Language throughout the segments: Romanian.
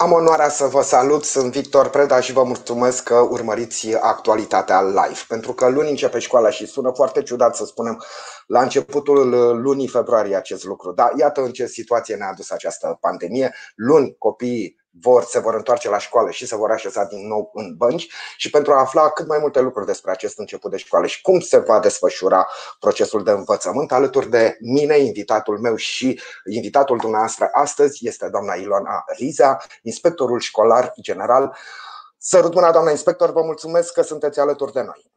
Am onoarea să vă salut, sunt Victor Preda și vă mulțumesc că urmăriți actualitatea live. Pentru că luni începe școala și sună foarte ciudat să spunem la începutul lunii februarie acest lucru. Dar iată în ce situație ne-a adus această pandemie. Luni copiii vor, se vor întoarce la școală și se vor așeza din nou în bănci și pentru a afla cât mai multe lucruri despre acest început de școală și cum se va desfășura procesul de învățământ, alături de mine, invitatul meu și invitatul dumneavoastră astăzi este doamna Ilona Riza, inspectorul școlar general. Sărut mâna, doamna inspector, vă mulțumesc că sunteți alături de noi.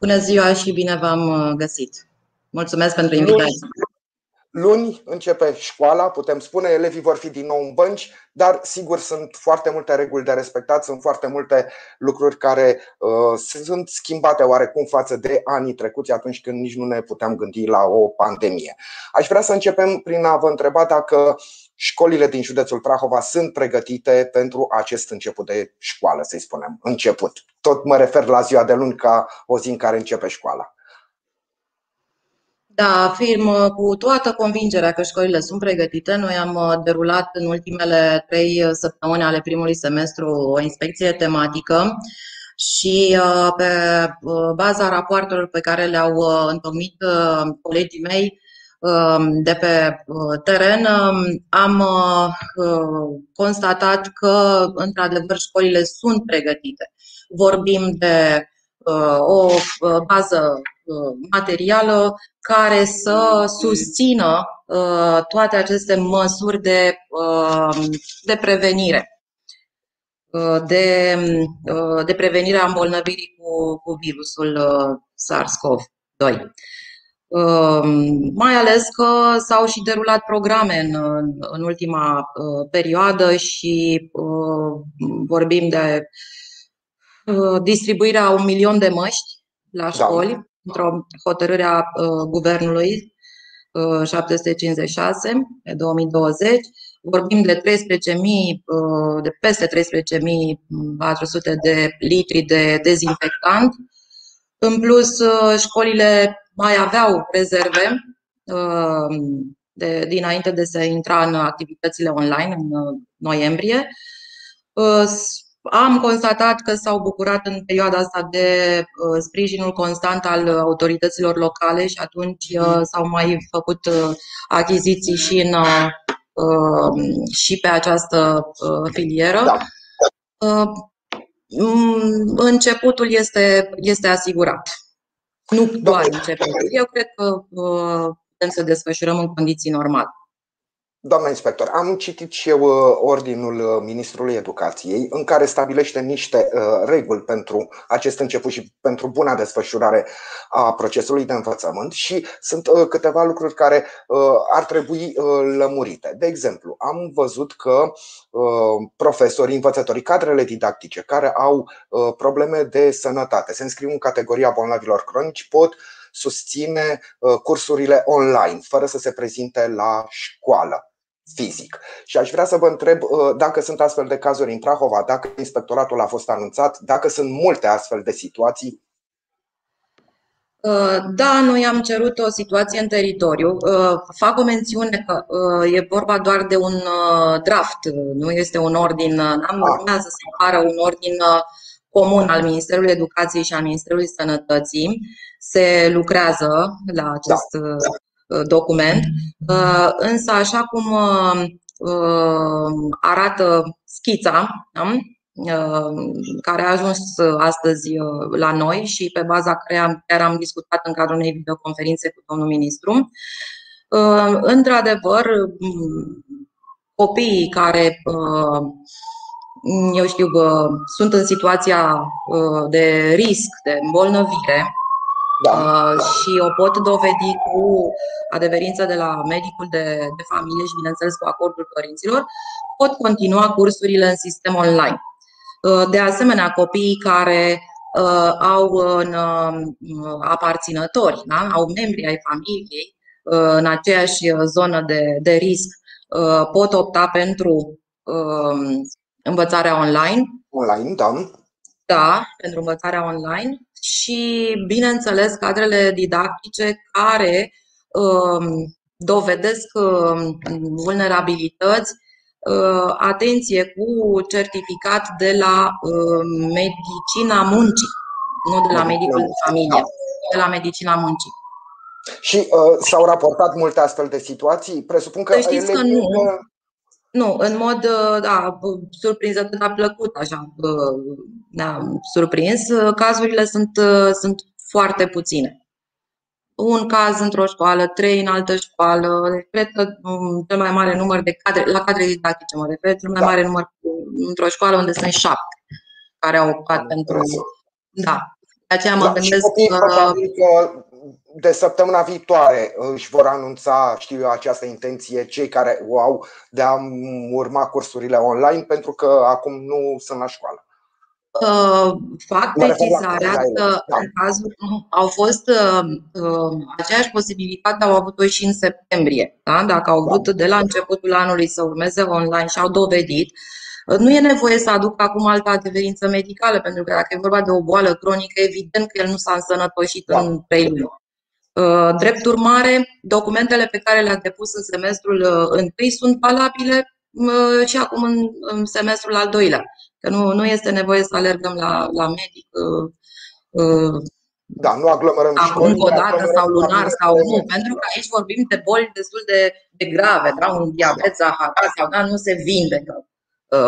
Bună ziua și bine v-am găsit. Mulțumesc pentru invitație. Luni începe școala, putem spune, elevii vor fi din nou în bănci, dar sigur sunt foarte multe reguli de respectat, sunt foarte multe lucruri care uh, sunt schimbate oarecum față de anii trecuți, atunci când nici nu ne puteam gândi la o pandemie. Aș vrea să începem prin a vă întreba dacă școlile din județul Prahova sunt pregătite pentru acest început de școală, să-i spunem, început. Tot mă refer la ziua de luni ca o zi în care începe școala. Da, afirm cu toată convingerea că școlile sunt pregătite. Noi am uh, derulat în ultimele trei uh, săptămâni ale primului semestru o inspecție tematică și uh, pe baza rapoartelor pe care le-au întocmit colegii mei um, de pe teren, um, am constatat că, într-adevăr, școlile sunt pregătite. Vorbim de o bază materială care să susțină uh, toate aceste măsuri de, uh, de prevenire, uh, de, de prevenire a îmbolnăvirii cu, cu virusul SARS-CoV-2. Mai ales că s-au și derulat programe în, în ultima perioadă și vorbim de distribuirea un milion de măști la da. școli. Da într-o hotărâre a uh, guvernului 756 uh, pe 2020. Vorbim de 13.000, uh, de peste 13.400 de litri de dezinfectant. În plus, școlile mai aveau rezerve de, dinainte de să intra în activitățile online în noiembrie. Am constatat că s-au bucurat în perioada asta de uh, sprijinul constant al autorităților locale și atunci uh, s-au mai făcut uh, achiziții și, în, și pe această filieră. Da. Mm, începutul este, este asigurat. Nu doar începutul. Eu cred că putem să desfășurăm în condiții normale. Doamna inspector, am citit și eu uh, ordinul uh, Ministrului Educației în care stabilește niște uh, reguli pentru acest început și pentru buna desfășurare a procesului de învățământ și sunt câteva lucruri care ar trebui lămurite. De exemplu, am văzut că profesorii, învățătorii, cadrele didactice care au probleme de sănătate, se înscriu în categoria bolnavilor cronici, pot susține cursurile online, fără să se prezinte la școală fizic. Și aș vrea să vă întreb uh, dacă sunt astfel de cazuri în Prahova, dacă inspectoratul a fost anunțat, dacă sunt multe astfel de situații. Uh, da, noi am cerut o situație în teritoriu. Uh, fac o mențiune că e vorba doar de un draft, nu este un ordin, n-am ah. urmează să apară un ordin comun al Ministerului Educației și al Ministerului Sănătății. Se lucrează la acest da. Uh, document. Uh, însă, așa cum uh, arată schița, care a ajuns astăzi la noi și pe baza care am discutat în cadrul unei videoconferințe cu domnul ministru. Într-adevăr, copiii care, eu știu, sunt în situația de risc, de îmbolnăvire, da. Uh, și o pot dovedi cu adeverință de la medicul de, de familie și, bineînțeles, cu acordul părinților, pot continua cursurile în sistem online. Uh, de asemenea, copiii care uh, au în aparținători, da? au membri ai familiei în aceeași zonă de, de risc, pot opta pentru învățarea online. Online, da. Da, pentru învățarea online și, bineînțeles, cadrele didactice care um, dovedesc um, vulnerabilități atenție, cu certificat de la medicina muncii, nu de la medicul de familie, de la medicina muncii. Și uh, s-au raportat multe astfel de situații? Presupun că. Să știți că nu. Nu, în mod, da, surprinzător, a plăcut, așa, ne-am surprins. Cazurile sunt, sunt foarte puține. Un caz într-o școală, trei în altă școală. Deci, cred că mm, cel mai mare număr de cadre, la cadre didactice mă refer, cel mai da. mare număr într-o școală unde sunt șapte care au ocupat pentru. Da. De aceea mă da, gândesc că de săptămâna viitoare își vor anunța, știu eu, această intenție cei care o au de a urma cursurile online pentru că acum nu sunt la școală. Uh, fac precizarea că da. în cazul au fost uh, uh, aceeași posibilitate au avut-o și în septembrie. Da? Dacă au vrut de la începutul anului să urmeze online și au dovedit, uh, nu e nevoie să aducă acum altă adeverință medicală, pentru că dacă e vorba de o boală cronică, evident că el nu s-a însănătoșit da. în trei luni. Uh, drept urmare, documentele pe care le-a depus în semestrul uh, întâi sunt valabile uh, și acum în, în semestrul al doilea. Că nu, nu este nevoie să alergăm la, la medic da, nu aglomerăm da, școli, încă o dată sau lunar sau nu, pentru că aici vorbim de boli destul de, de grave, da? un diabet, zaharat sau da, nu se vindecă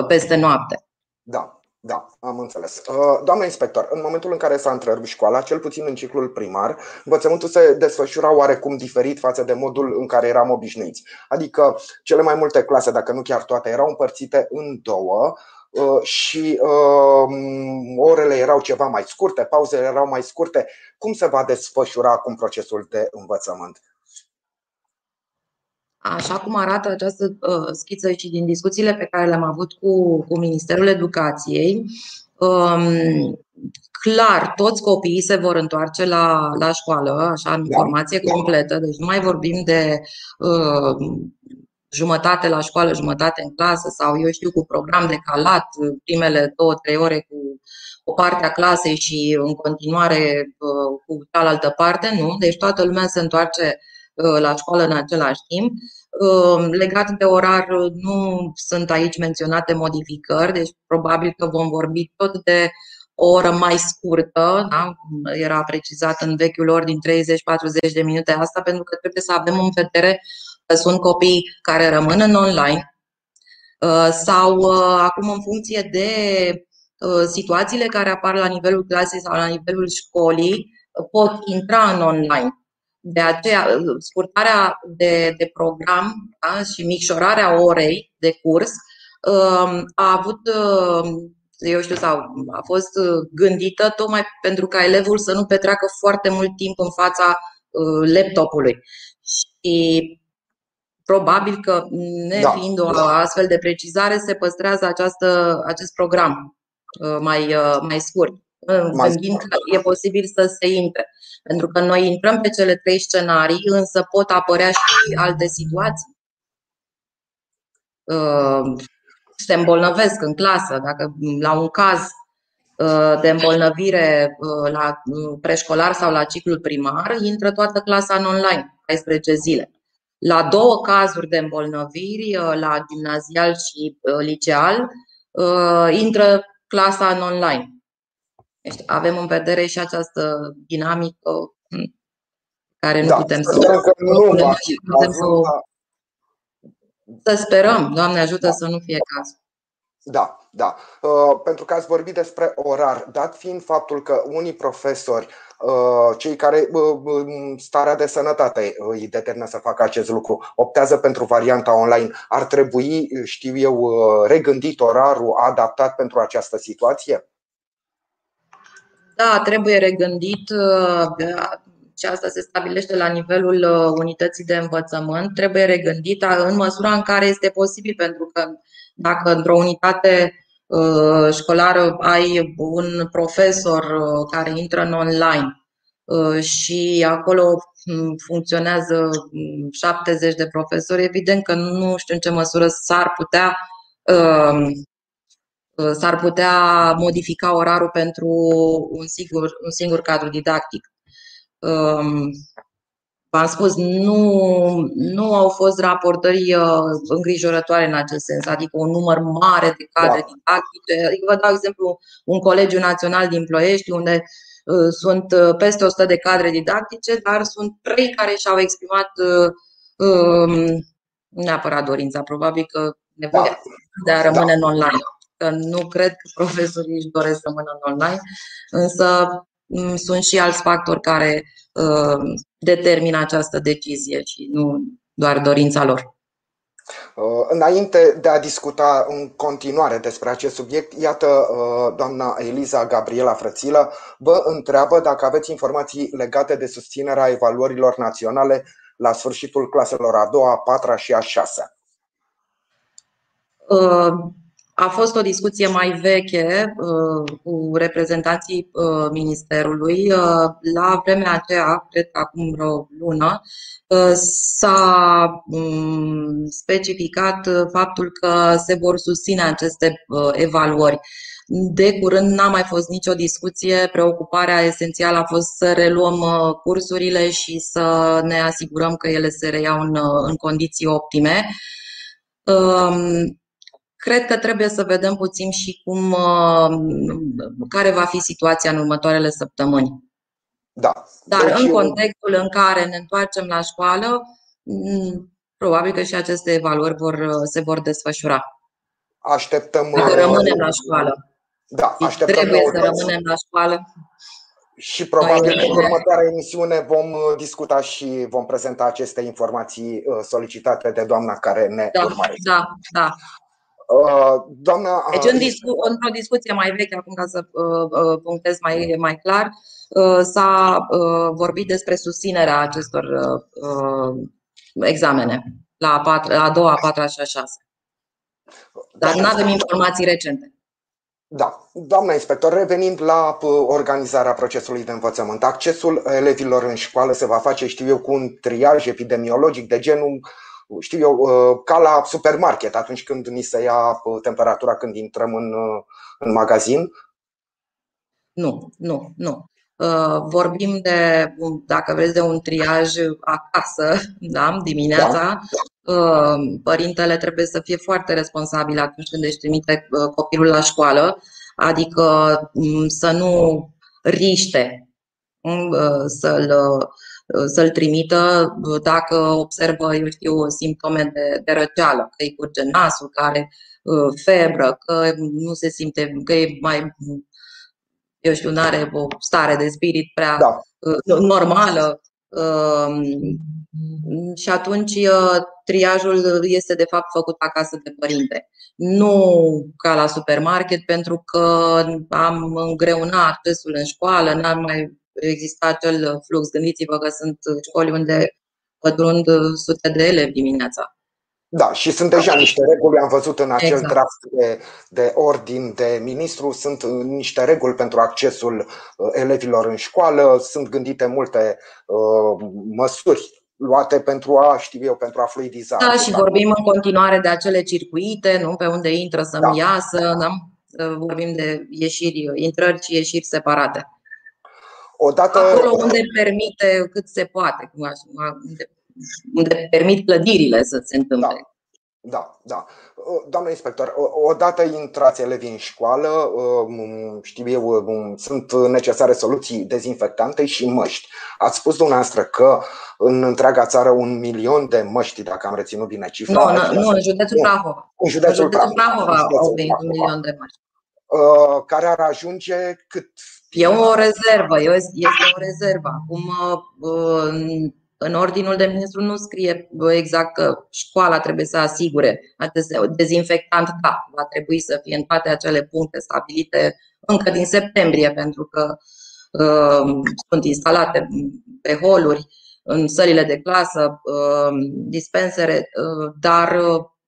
peste noapte. Da. Da, am înțeles. Uh, doamna inspector, în momentul în care s-a întrerupt școala, cel puțin în ciclul primar, învățământul se desfășura oarecum diferit față de modul în care eram obișnuiți. Adică cele mai multe clase, dacă nu chiar toate, erau împărțite în două uh, și uh, orele erau ceva mai scurte, pauzele erau mai scurte. Cum se va desfășura acum procesul de învățământ? Așa cum arată această uh, schiță și din discuțiile pe care le-am avut cu, cu Ministerul Educației, um, clar, toți copiii se vor întoarce la, la școală, așa, în informație completă, deci nu mai vorbim de uh, jumătate la școală, jumătate în clasă sau, eu știu, cu program decalat, primele două, trei ore cu o parte a clasei și în continuare uh, cu cealaltă parte, nu. Deci toată lumea se întoarce Uh, la școală în același timp. Uh, legat de orar, nu sunt aici menționate modificări, deci probabil că vom vorbi tot de o oră mai scurtă, da? era precizat în vechiul ordin 30-40 de minute asta, pentru că trebuie să avem în vedere că sunt copii care rămân în online uh, sau acum în funcție de situațiile care apar la nivelul clasei sau la nivelul școlii, pot intra în online. De aceea, scurtarea de, de program da, și micșorarea orei de curs um, a avut, um, eu știu, sau a fost gândită tocmai pentru ca elevul să nu petreacă foarte mult timp în fața uh, laptopului. Și probabil că, nefiind da, o da. astfel de precizare, se păstrează această, acest program uh, mai, uh, mai scurt gândind că e posibil să se intre. Pentru că noi intrăm pe cele trei scenarii, însă pot apărea și alte situații. Uh, se îmbolnăvesc în clasă, dacă la un caz uh, de îmbolnăvire uh, la preșcolar sau la ciclul primar, intră toată clasa în online, 14 zile. La două cazuri de îmbolnăviri, la gimnazial și liceal, intră clasa în online. Deci avem în vedere și această dinamică hm, care nu da, putem să că nu putem să, să sperăm, Doamne ajută da. să nu fie cazul. Da, da. Uh, pentru că ați vorbit despre orar, dat fiind faptul că unii profesori, uh, cei care uh, starea de sănătate îi determină să facă acest lucru, optează pentru varianta online, ar trebui, știu eu, regândit orarul adaptat pentru această situație? Da, trebuie regândit uh, și asta se stabilește la nivelul uh, unității de învățământ, trebuie regândit în măsura în care este posibil, pentru că dacă într-o unitate uh, școlară ai un profesor care intră în online și acolo mm, funcționează 70 mm, de profesori, evident că nu știu în ce măsură s-ar putea Uh, s-ar putea modifica orarul pentru un singur, un singur cadru didactic. Um, V-am spus, nu, nu au fost raportări uh, îngrijorătoare în acest sens, adică un număr mare de cadre da. didactice. Adică vă dau exemplu un colegiu național din Ploiești, unde uh, sunt uh, peste 100 de cadre didactice, dar sunt trei care și-au exprimat um, neapărat dorința, probabil că nevoia da. de a rămâne da. în online. Că nu cred că profesorii își doresc să rămână în online, însă mm, sunt și alți factori care Uh, determină această decizie și nu doar dorința lor. Uh, înainte de a discuta în continuare despre acest subiect, iată, uh, doamna Eliza Gabriela Frățilă vă întreabă dacă aveți informații legate de susținerea evaluărilor naționale la sfârșitul claselor a doua, a patra și a șasea. A fost o discuție mai veche uh, cu reprezentanții uh, Ministerului. Uh, la vremea aceea, cred că acum vreo lună, s-a um, specificat faptul că se vor susține aceste evaluări. De curând n-a mai fost nicio discuție, preocuparea esențială a fost să reluăm cursurile și să ne asigurăm că ele se reiau în, în condiții optime. Um, Cred că trebuie să vedem puțin și cum, uh, care va fi situația în următoarele săptămâni. Da. Dar deci în contextul în care ne întoarcem la școală, mm, probabil că și aceste evaluări vor, uh, se vor desfășura. Așteptăm. Dacă uh, rămânem la școală. Da, așteptăm. Trebuie să rămânem la școală. Și probabil în următoarea emisiune vom discuta și vom prezenta aceste informații solicitate de doamna care ne da, urmărește. Da, da. Uh, doamna, deci, în discu- într-o discuție mai veche, acum ca să uh, uh, punctez mai, mai clar, s-a vorbit despre susținerea acestor examene la a, patra, a doua, a patra și a șase. Dar nu avem informații recente. Da. Doamna inspector, revenind la organizarea procesului de învățământ, accesul elevilor în școală se va face, știu eu, cu un triaj epidemiologic de genul știu eu, uh, ca la supermarket atunci când ni se ia uh, temperatura când intrăm în, uh, în magazin? Nu, nu, nu. Vorbim de, dacă vreți, de un triaj acasă, da, dimineața. Da. Părintele trebuie să fie foarte responsabil atunci când își trimite copilul la școală, adică mm, să nu riște, mm, să-l să-l trimită dacă observă, eu știu, simptome de, de răceală, că îi curge nasul, care uh, febră, că nu se simte, că e mai, eu știu, nu are o stare de spirit prea da. Uh, normală. Um, și atunci uh, triajul este de fapt făcut acasă de părinte. Nu ca la supermarket, pentru că am îngreunat accesul în școală, n-am mai exista acel flux. Gândiți-vă că sunt școli unde pătrund sute de elevi dimineața. Da, și sunt deja niște reguli, am văzut în acel exact. draft de, de ordin de ministru, sunt niște reguli pentru accesul uh, elevilor în școală, sunt gândite multe uh, măsuri luate pentru a, știu eu, pentru a fluidiza. Da, și vorbim în continuare de acele circuite, nu pe unde intră să-mi da. iasă, da? vorbim de ieșiri, intrări și ieșiri separate. Odată... Acolo unde permite cât se poate, unde, unde permit clădirile să se întâmple. Da. Da, da. Doamne inspector, odată intrați elevii în școală, știu eu, sunt necesare soluții dezinfectante și măști. Ați spus dumneavoastră că în întreaga țară un milion de măști, dacă am reținut bine cifra. Nu, nu, nu în județul Prahova. În județul, în județul Prahova, Prahova au venit un milion de măști. Care ar ajunge cât E o rezervă, este o rezervă. Acum, în ordinul de ministru nu scrie exact că școala trebuie să asigure acest dezinfectant K. Va trebui să fie în toate acele puncte stabilite încă din septembrie, pentru că uh, sunt instalate pe holuri, în sălile de clasă, uh, dispensere, uh, dar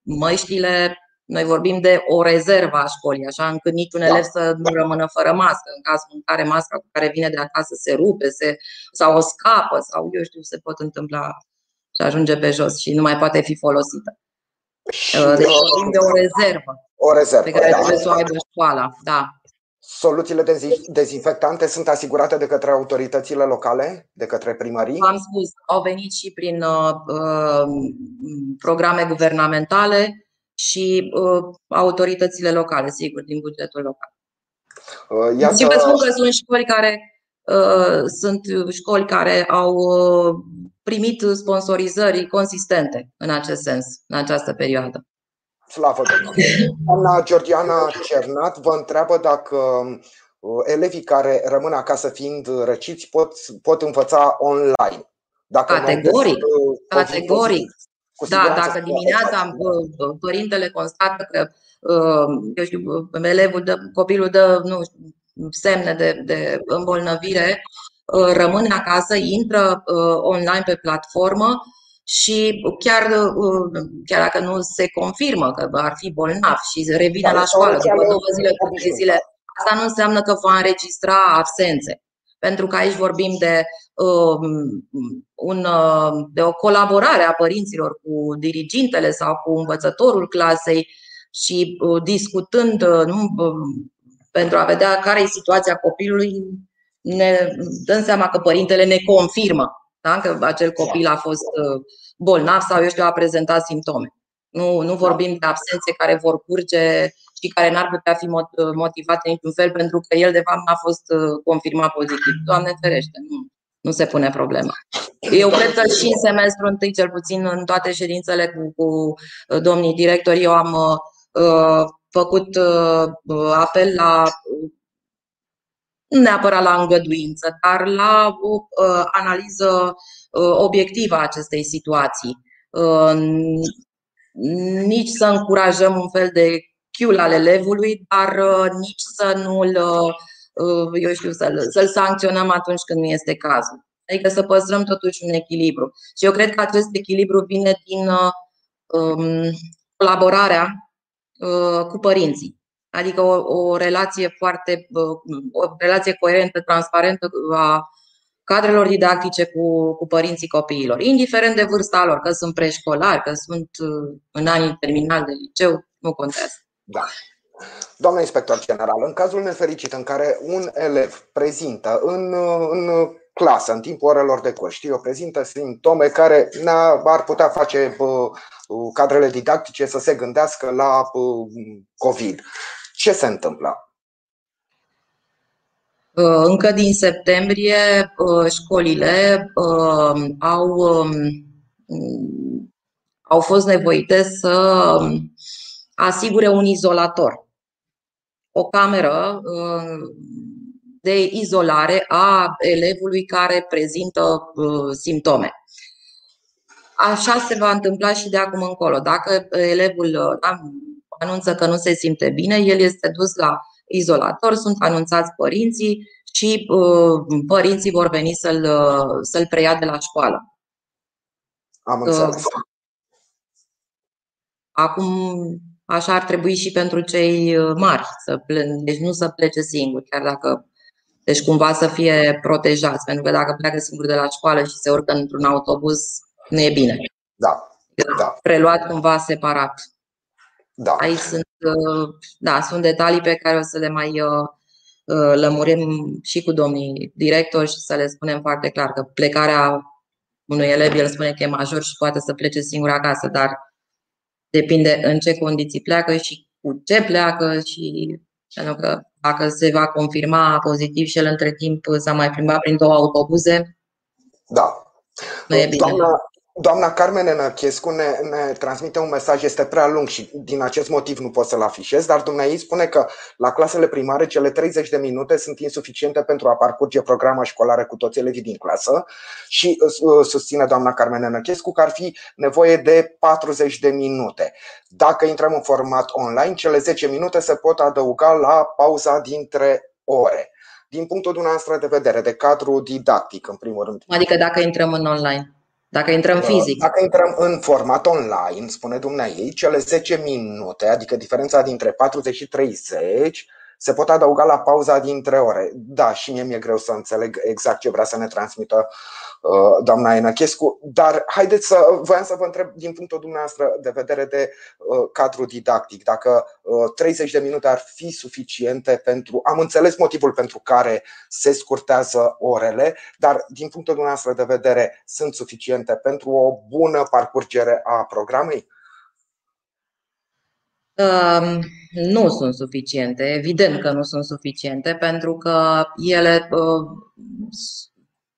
măștile noi vorbim de o rezervă a școlii, așa încât niciun da. elev să nu rămână fără mască. În cazul în care masca cu care vine de acasă se rupe se, sau o scapă sau eu știu, se pot întâmpla și ajunge pe jos și nu mai poate fi folosită. Și deci vorbim de o rezervă, o rezervă pe care da. trebuie să o aibă școala. Da. Soluțiile dezinfectante sunt asigurate de către autoritățile locale, de către primării? Am spus, au venit și prin uh, uh, programe guvernamentale și uh, autoritățile locale, sigur, din bugetul local. Uh, iată... Și vă spun că sunt școli care uh, sunt școli care au uh, primit sponsorizări consistente în acest sens, în această perioadă. Slavă Domnului! Doamna Georgiana Cernat vă întreabă dacă uh, elevii care rămân acasă fiind răciți pot, pot învăța online. Dacă categoric, uh, categoric. Da, dacă dimineața uh, părintele constată că eu știu, elevul dă, copilul dă nu, semne de, de îmbolnăvire, rămâne acasă, intră online pe platformă, și chiar, uh, chiar dacă nu se confirmă că ar fi bolnav și revine da, la școală după două zile, trei zile, asta nu înseamnă că va înregistra absențe. Pentru că aici vorbim de, um, un, uh, de o colaborare a părinților cu dirigintele sau cu învățătorul clasei și uh, discutând nu, um, pentru a vedea care e situația copilului, ne dăm seama că părintele ne confirmă da? că acel copil a fost uh, bolnav sau, eu știu, a prezentat simptome. Nu, nu vorbim de absențe care vor curge și care n-ar putea fi motivate niciun fel pentru că el, de fapt, n-a fost uh, confirmat pozitiv. Doamne ferește, nu, nu se pune problema. Eu cred că și în semestru întâi, cel puțin în toate ședințele cu, cu uh, domnii directori, eu am uh, făcut uh, apel la nu neapărat la îngăduință, dar la o uh, analiză uh, obiectivă a acestei situații. Uh, nici să încurajăm un fel de chiul al elevului, dar nici să nu-l, eu știu, să-l, să-l sancționăm atunci când nu este cazul. Adică să păstrăm totuși un echilibru. Și eu cred că acest echilibru vine din um, colaborarea uh, cu părinții adică o, o relație foarte, o relație coerentă, transparentă a cadrelor didactice cu, cu părinții copiilor, indiferent de vârsta lor, că sunt preșcolari, că sunt uh, în anii terminali de liceu, nu contează. Da. Doamna inspector general, în cazul nefericit în care un elev prezintă în, în clasă, în timpul orelor de curs, știu, prezintă simptome care ar putea face cadrele didactice să se gândească la COVID. Ce se întâmplă? Uh, încă din septembrie, uh, școlile uh, au, um, au fost nevoite să asigure un izolator, o cameră de izolare a elevului care prezintă simptome. Așa se va întâmpla și de acum încolo. Dacă elevul da, anunță că nu se simte bine, el este dus la izolator, sunt anunțați părinții și uh, părinții vor veni să-l, uh, să-l preia de la școală. Am uh, înțeles. Acum, așa ar trebui și pentru cei mari, să ple- deci nu să plece singuri, chiar dacă deci cumva să fie protejați, pentru că dacă pleacă singur de la școală și se urcă într-un autobuz, nu e bine. Da. da. Preluat cumva separat. Da. Aici sunt, uh, da, sunt detalii pe care o să le mai uh, uh, lămurim și cu domnii directori și să le spunem foarte clar că plecarea unui elev, el spune că e major și poate să plece singur acasă, dar depinde în ce condiții pleacă și cu ce pleacă și pentru că dacă se va confirma pozitiv și el între timp s-a mai plimbat prin două autobuze, da. Nu e bine. Doamna, Doamna Carmen Enăchescu ne, ne transmite un mesaj, este prea lung și din acest motiv nu pot să-l afișez, dar dumneai spune că la clasele primare cele 30 de minute sunt insuficiente pentru a parcurge programa școlară cu toți elevii din clasă și uh, susține doamna Carmen Enăchescu că ar fi nevoie de 40 de minute. Dacă intrăm în format online, cele 10 minute se pot adăuga la pauza dintre ore din punctul dumneavoastră de vedere, de cadru didactic, în primul rând. Adică dacă intrăm în online. Dacă intrăm fizic. Dacă intrăm în format online, spune dumneai, cele 10 minute, adică diferența dintre 40 și 30, se pot adăuga la pauza dintre ore. Da, și mie mi-e greu să înțeleg exact ce vrea să ne transmită uh, doamna Enăchescu, dar haideți să voiam să vă întreb din punctul dumneavoastră de vedere de uh, cadru didactic, dacă 30 de minute ar fi suficiente pentru. Am înțeles motivul pentru care se scurtează orele, dar din punctul dumneavoastră de vedere sunt suficiente pentru o bună parcurgere a programei? Nu sunt suficiente, evident că nu sunt suficiente, pentru că ele, uh,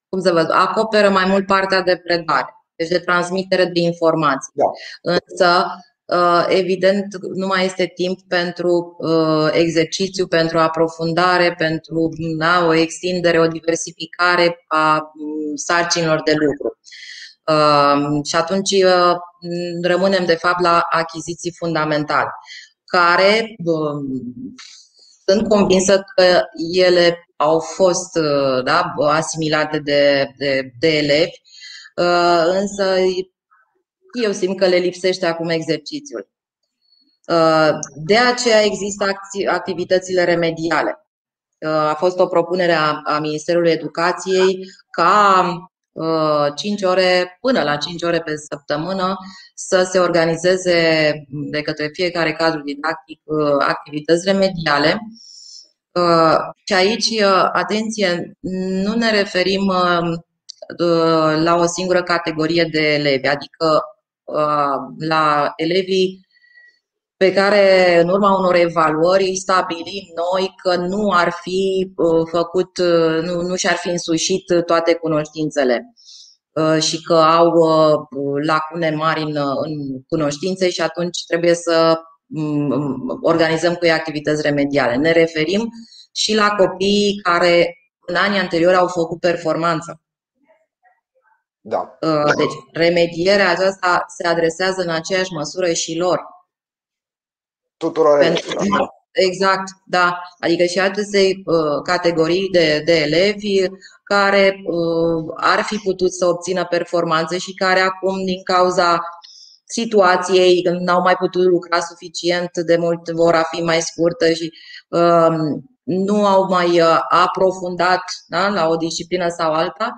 cum să văd, acoperă mai mult partea de predare, deci de transmitere de informații. Da. Însă, uh, evident, nu mai este timp pentru uh, exercițiu, pentru aprofundare, pentru da, o extindere, o diversificare a mm, sarcinilor de lucru. Și atunci rămânem, de fapt, la achiziții fundamentale, care sunt convinsă că ele au fost da, asimilate de, de, de elevi, însă eu simt că le lipsește acum exercițiul. De aceea există activitățile remediale. A fost o propunere a Ministerului Educației ca 5 uh, ore până la 5 ore pe săptămână să se organizeze de către fiecare cadru didactic uh, activități remediale. Uh, și aici, atenție, nu ne referim la o singură categorie de elevi, adică la elevii pe care, în urma unor evaluări, stabilim noi că nu ar fi uh, făcut, uh, nu, nu și-ar fi însușit toate cunoștințele uh, și că au lacune mari în, în cunoștințe și atunci trebuie să mm, organizăm cu ei activități remediale. Ne referim și la copiii care în anii anteriori au făcut performanță. Da. Deci, remedierea aceasta se adresează în aceeași măsură și lor tuturor Pentru, Exact, da. Adică și alte uh, categorii de, de elevi care uh, ar fi putut să obțină performanțe și care acum, din cauza situației, când n-au mai putut lucra suficient, de mult vor a fi mai scurtă și uh, nu au mai uh, aprofundat da, la o disciplină sau alta.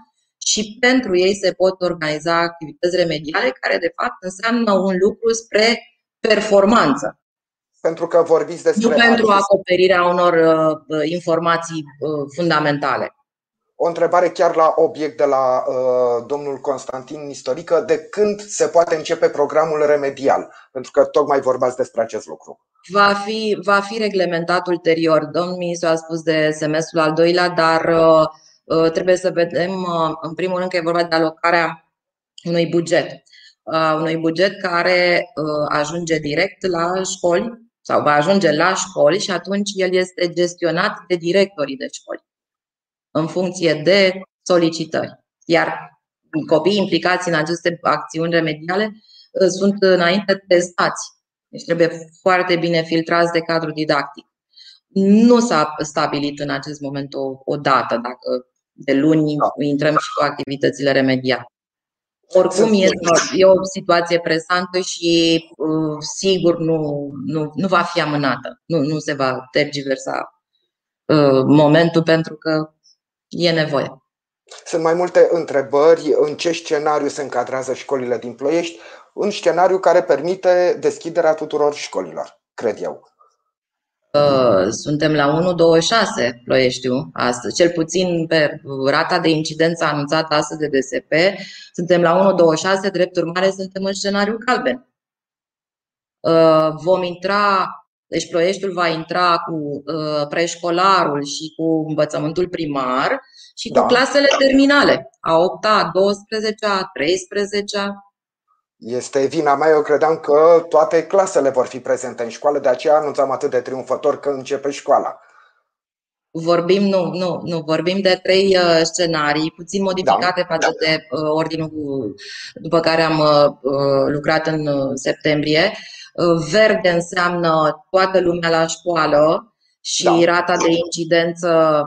Și pentru ei se pot organiza activități remediale care de fapt înseamnă un lucru spre performanță pentru că vorbiți despre. Nu pentru acoperirea unor uh, informații uh, fundamentale. O întrebare chiar la obiect de la uh, domnul Constantin Istorică. De când se poate începe programul remedial? Pentru că tocmai vorbați despre acest lucru. Va fi, va fi reglementat ulterior. Domnul ministru a spus de semestrul al doilea, dar uh, uh, trebuie să vedem, uh, în primul rând, că e vorba de alocarea unui buget. Uh, unui buget care uh, ajunge direct la școli sau va ajunge la școli și atunci el este gestionat de directorii de școli în funcție de solicitări. Iar copiii implicați în aceste acțiuni remediale uh, sunt înainte testați. Deci trebuie foarte bine filtrați de cadru didactic. Nu s-a stabilit în acest moment o, o dată, dacă de luni da. intrăm și cu activitățile remediale. Oricum e, e o situație presantă și uh, sigur nu, nu, nu va fi amânată. Nu, nu se va tergiversa uh, momentul pentru că e nevoie. Sunt mai multe întrebări. În ce scenariu se încadrează școlile din Ploiești? În scenariu care permite deschiderea tuturor școlilor, cred eu. Suntem la 1,26 Ploieștiu astăzi, cel puțin pe rata de incidență anunțată astăzi de DSP, suntem la 1,26, drept urmare suntem în scenariu galben. Vom intra, deci Ploieștiul va intra cu uh, preșcolarul și cu învățământul primar și cu da. clasele terminale, a 8 a 12 a 13 -a. Este vina mea, eu credeam că toate clasele vor fi prezente în școală, de aceea anunțam atât de triumfător că începe școala. Vorbim, nu, nu, nu, vorbim de trei uh, scenarii, puțin modificate da, față da. de uh, ordinul după care am uh, lucrat în septembrie. Verde înseamnă toată lumea la școală și da. rata de incidență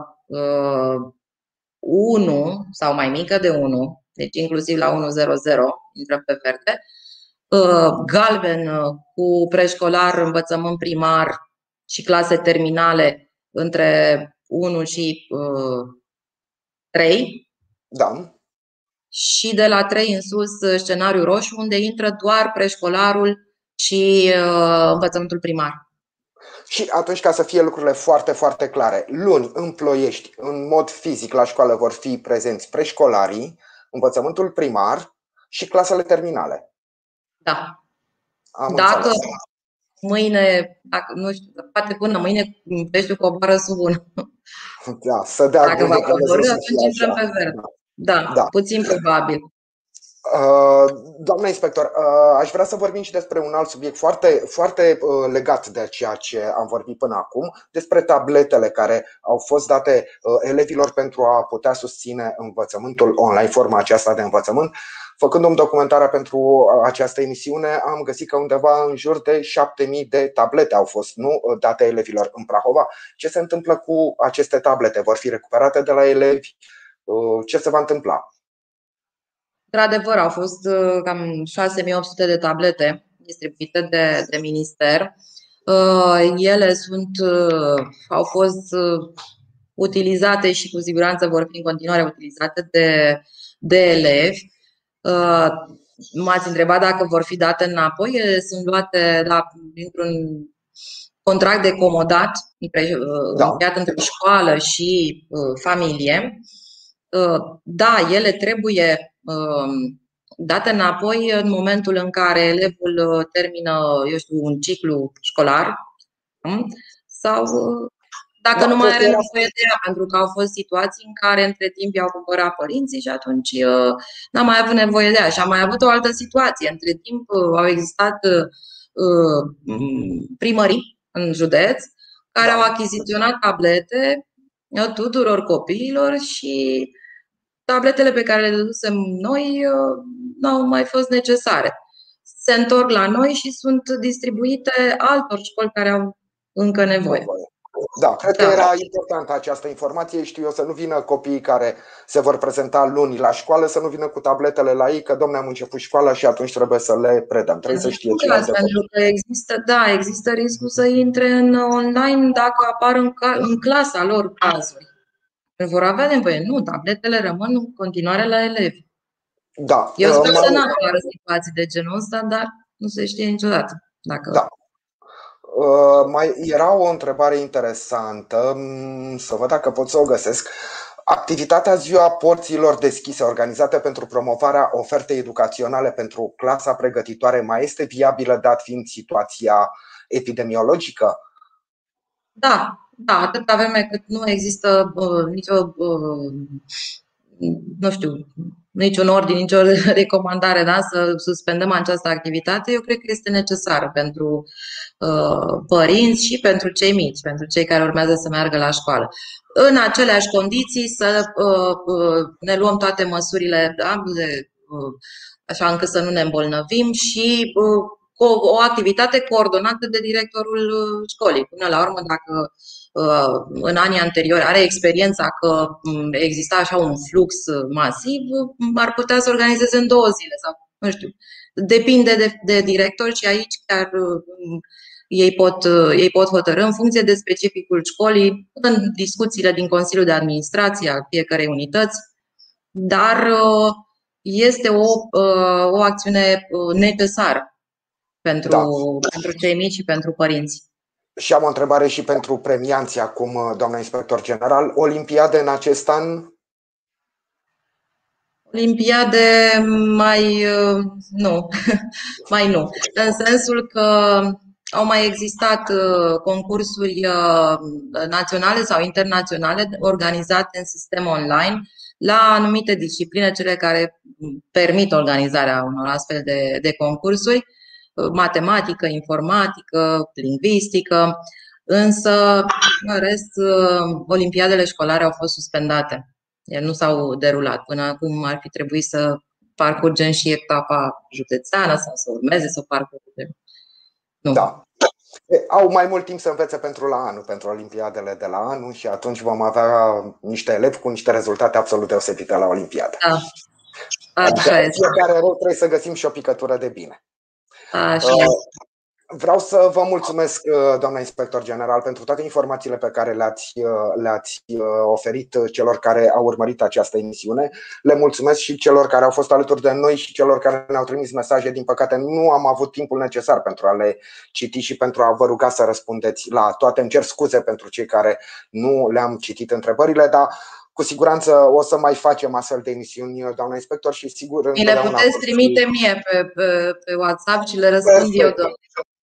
1 sau mai mică de 1, deci inclusiv la 100 intrăm pe verde. Uh, galben uh, cu preșcolar, învățământ primar și clase terminale între 1 și uh, 3. Da. Și de la 3 în sus, scenariu roșu, unde intră doar preșcolarul și uh, învățământul primar. Și atunci, ca să fie lucrurile foarte, foarte clare, luni în Ploiești, în mod fizic la școală vor fi prezenți preșcolarii, învățământul primar și clasele terminale. Da. Am Dacă înțeles. mâine, dacă, nu știu, poate până mâine peștiul coboară sub un. Da, să dea Dacă va coborâ, atunci intrăm pe verde. Da, da, puțin probabil. Uh, doamna inspector, uh, aș vrea să vorbim și despre un alt subiect foarte, foarte uh, legat de ceea ce am vorbit până acum, despre tabletele care au fost date elevilor pentru a putea susține învățământul online, forma aceasta de învățământ. Făcând-mi documentarea pentru această emisiune, am găsit că undeva în jur de 7000 de tablete au fost nu date elevilor în Prahova. Ce se întâmplă cu aceste tablete? Vor fi recuperate de la elevi? Ce se va întâmpla? Într-adevăr, au fost uh, cam 6800 de tablete distribuite de, de minister. Uh, ele sunt, uh, au fost utilizate și cu siguranță vor fi în continuare utilizate de, de elevi. M-ați întrebat dacă vor fi date înapoi. Ele sunt luate la, dintr-un contract de comodat da. încheiat între școală și familie. Da, ele trebuie Um, date înapoi în momentul în care elevul uh, termină, eu știu, un ciclu școlar um, sau uh, dacă da, nu mai are nevoie de ea, pentru că au fost situații în care între timp i-au cumpărat părinții și atunci uh, n-am mai avut nevoie de ea. Și am mai avut o altă situație. Între timp au existat primării în județ care da. au achiziționat tablete tuturor copiilor și tabletele pe care le dădusem noi uh, nu au mai fost necesare. Se întorc la noi și sunt distribuite altor școli care au încă nevoie. Da, cred da. că era importantă această informație. Știu eu să nu vină copiii care se vor prezenta luni la școală, să nu vină cu tabletele la ei, că domne am început școala și atunci trebuie să le predăm. Trebuie să știe ce Pentru că există, da, există riscul să intre în online dacă apar în, în clasa lor cazuri vor avea nevoie. Nu, tabletele rămân în continuare la elevi. Da. Eu sper să nu apară situații de genul ăsta, dar nu se știe niciodată. Dacă... Da. Uh, mai era o întrebare interesantă, mm, să văd dacă pot să o găsesc. Activitatea Ziua Porților Deschise, organizată pentru promovarea ofertei educaționale pentru clasa pregătitoare, mai este viabilă dat fiind situația epidemiologică? Da, da, atâta vreme cât nu există uh, nicio, uh, nu știu, niciun ordin, nicio recomandare da, să suspendăm această activitate, eu cred că este necesară pentru uh, părinți și pentru cei mici, pentru cei care urmează să meargă la școală. În aceleași condiții să uh, uh, ne luăm toate măsurile da, de, uh, așa încât să nu ne îmbolnăvim și uh, o, o activitate coordonată de directorul uh, școlii. Până la urmă, dacă uh, în anii anteriori are experiența că mm, exista așa un flux masiv, ar putea să organizeze în două zile sau nu știu. Depinde de, de director și aici chiar mm, ei pot, ei pot hotărâ în funcție de specificul școlii, în discuțiile din Consiliul de Administrație al fiecarei unități, dar uh, este o, o acțiune necesară pentru, da. pentru cei mici și pentru părinți. Și am o întrebare și pentru premianții acum, doamna inspector general. Olimpiade în acest an? Olimpiade mai nu, mai nu. În sensul că au mai existat uh, concursuri uh, naționale sau internaționale organizate în sistem online la anumite discipline, cele care permit organizarea unor astfel de, de concursuri matematică, informatică, lingvistică, însă, în rest, olimpiadele școlare au fost suspendate. Ele nu s-au derulat. Până acum ar fi trebuit să parcurgem și etapa județeană sau să urmeze să parcurgem. Nu. Da. Au mai mult timp să învețe pentru la anul, pentru olimpiadele de la anul și atunci vom avea niște elevi cu niște rezultate absolut deosebite la olimpiadă. Da. Așa adică, fiecare rău trebuie să găsim și o picătură de bine. Așa. Uh, Vreau să vă mulțumesc, uh, doamna inspector general, pentru toate informațiile pe care le-ați, uh, le-ați uh, oferit celor care au urmărit această emisiune. Le mulțumesc și celor care au fost alături de noi și celor care ne-au trimis mesaje. Din păcate, nu am avut timpul necesar pentru a le citi și pentru a vă ruga să răspundeți la toate. Îmi cer scuze pentru cei care nu le-am citit întrebările, dar cu siguranță o să mai facem astfel de emisiuni, doamna inspector, și sigur. Mi le puteți trimite mie pe, pe, pe WhatsApp și le răspund perfect, eu, doamna.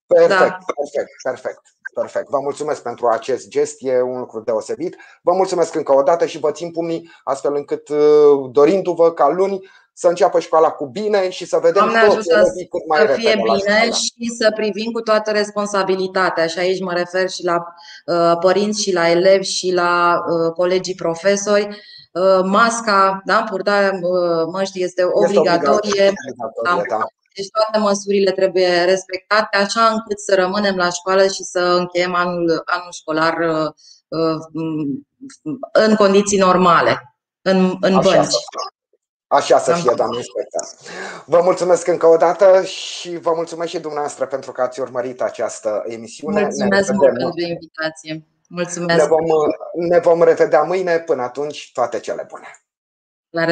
Perfect, da. perfect, perfect. Perfect. Vă mulțumesc pentru acest gest, e un lucru deosebit. Vă mulțumesc încă o dată și vă țin pumnii astfel încât, uh, dorindu-vă ca luni, să înceapă școala cu bine și să vedem Doamne ajută să fie bine și să privim cu toată responsabilitatea. Și aici mă refer și la uh, părinți și la elevi și la uh, colegii profesori. Uh, masca, da, purtarea uh, măștii este obligatorie. Este obligatorie da. Deci toate măsurile trebuie respectate așa încât să rămânem la școală și să încheiem anul, anul școlar uh, uh, în condiții normale, în, în așa bănci. Să Așa să fie, doamne inspector. Vă mulțumesc încă o dată și vă mulțumesc și dumneavoastră pentru că ați urmărit această emisiune. Mulțumesc mult pentru invitație. Mulțumesc. Ne vom, ne vom revedea mâine. Până atunci, toate cele bune. La